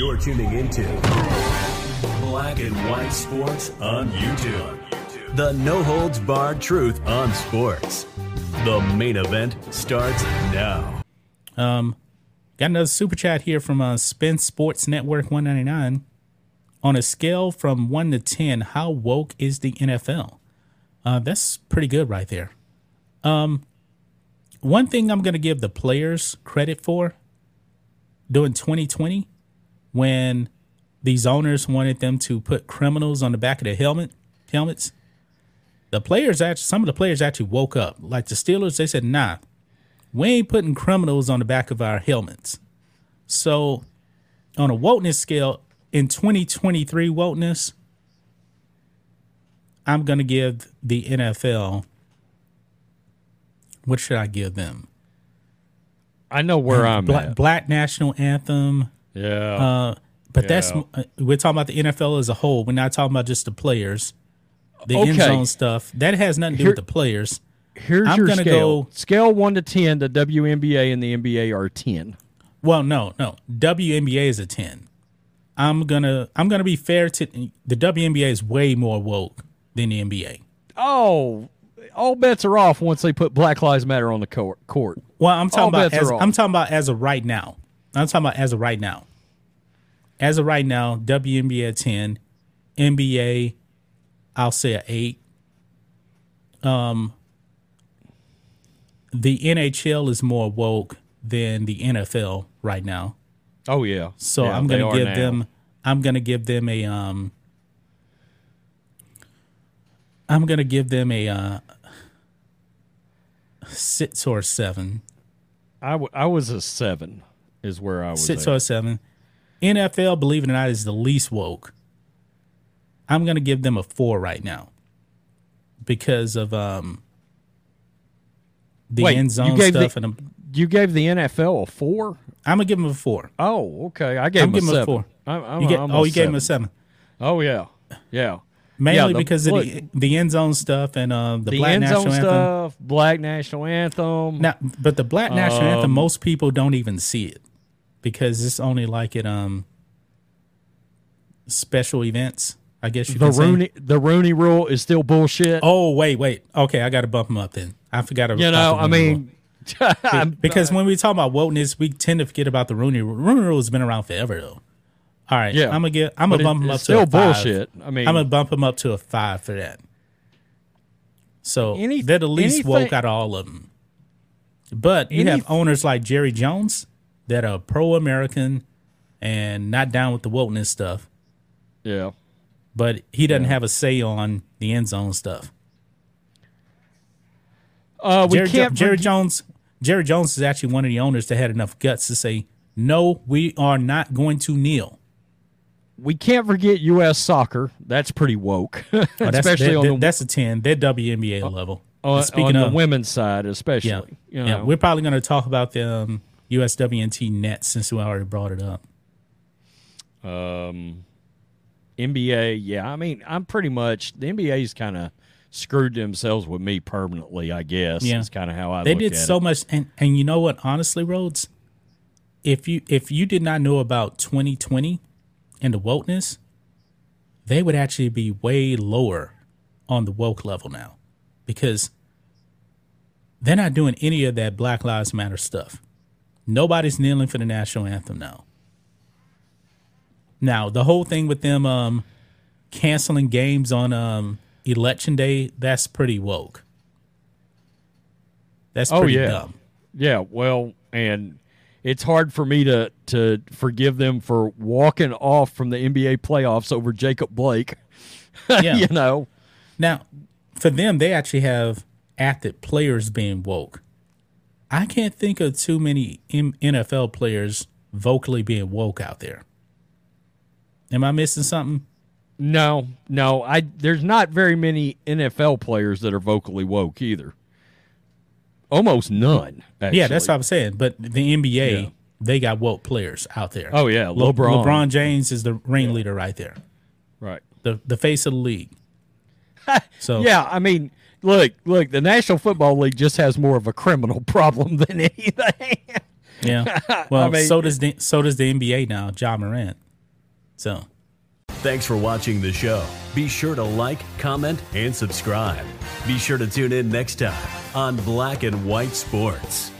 You're tuning into Black and White Sports on YouTube. The no holds barred truth on sports. The main event starts now. Um, got another super chat here from uh, Spin Sports Network 199. On a scale from 1 to 10, how woke is the NFL? Uh, that's pretty good right there. Um, one thing I'm going to give the players credit for during 2020 when these owners wanted them to put criminals on the back of their helmet helmets. The players actually, some of the players actually woke up. Like the Steelers, they said, "Nah, we ain't putting criminals on the back of our helmets." So, on a wokeness scale, in 2023 wokeness, I'm gonna give the NFL. What should I give them? I know where I'm Black, at. Black national anthem. Yeah. Uh, but that's Yeah. uh, we're talking about the NFL as a whole. We're not talking about just the players. The end Okay. zone stuff that has nothing to do Here- with the players. Here's I'm your gonna scale. go- Scale one to ten. The WNBA and the NBA are ten. Well, no, no. WNBA is a ten. I'm gonna I'm gonna be fair to the WNBA is way more woke than the NBA. Oh, all bets are off once they put Black Lives Matter on the court. court. Well, I'm talking All about as. I'm talking about as of right now. I'm talking about as of right now. As of right now, WNBA a ten, NBA, I'll say a eight. Um, the NHL is more woke than the NFL right now, Oh yeah. so Yeah, I'm gonna give now. them. I'm gonna give them a um. I'm gonna give them a uh, six or seven. I, w- I was a seven. Is where I was. six at. or seven. NFL, believe it or not, is the least woke. I'm gonna give them a four right now because of um the Wait, end zone stuff, the, and I'm, you gave the NFL a four. I'm gonna give them a four. Oh, okay. I gave I'm him a them a four. I'm, I'm, You get, I'm oh, you gave them a seven. seven, Oh yeah, yeah. mainly the- because of look, the the end zone stuff and uh, the, The, black end national zone anthem. stuff, Black National Anthem. Now, but the black national anthem, Um, most people don't even see it because it's only like at um special events. I guess you the can say. Rooney, the Rooney Rule is still bullshit. Oh wait, wait. Okay, I got to bump him up then. I forgot. To. You know, I mean, because when we talk about wokeness, we tend to forget about the Rooney Rule. Rooney Rule has been around forever though. All right, Yeah. I'm gonna get. I'm gonna it- bump him it's up to still a five. bullshit. I mean- I'm gonna bump him up to a five for that. So Any- they're the least anything- woke out of all of them. But you have owners like Jerry Jones that are pro-American and not down with the wokeness stuff, yeah. but he doesn't have a say on the end zone stuff. Uh, we Jerry, can't. Jerry forget- Jones. Jerry Jones is actually one of the owners that had enough guts to say, "No, we are not going to kneel." we can't forget U.S. soccer. That's pretty woke, Oh, that's, especially that- on that- the that's a ten. They're WNBA level. on, And speaking on of the women's side, especially. yeah, you yeah, we're probably going to talk about the um, USWNT net since we already brought it up. Um, NBA, yeah. I mean, I'm pretty much the NBA's kind of screwed themselves with me permanently. I guess. Yeah. That's kind of how I. They did so it. much, and and you know what? Honestly, Rhodes, if you if you did not know about 2020 and the wokeness, they would actually be way lower on the woke level now, because they're not doing any of that Black Lives Matter stuff. Nobody's kneeling for the national anthem now. Now the whole thing with them um, canceling games on um, election day, that's pretty woke. That's Oh yeah, dumb. yeah. Well, and it's hard for me to to forgive them for walking off from the NBA playoffs over Jacob Blake. Yeah. you know. Now, for them, they actually have athlete players being woke. I can't think of too many M- NFL players vocally being woke out there. Am I missing something? No, no. I there's not very many NFL players that are vocally woke either. Almost none. Actually. Yeah, that's what I'm saying. But the NBA, Yeah. they got woke players out there. Oh, yeah, Le- LeBron. LeBron James is the ringleader right there, right. the the face of the league. So Yeah, I mean, look, look. The National Football League just has more of a criminal problem than anything. yeah. Well, I mean- so does the so does the NBA now. Ja Morant. So, Thanks for watching the show. Be sure to like, comment, and subscribe. Be sure to tune in next time on Black and White Sports.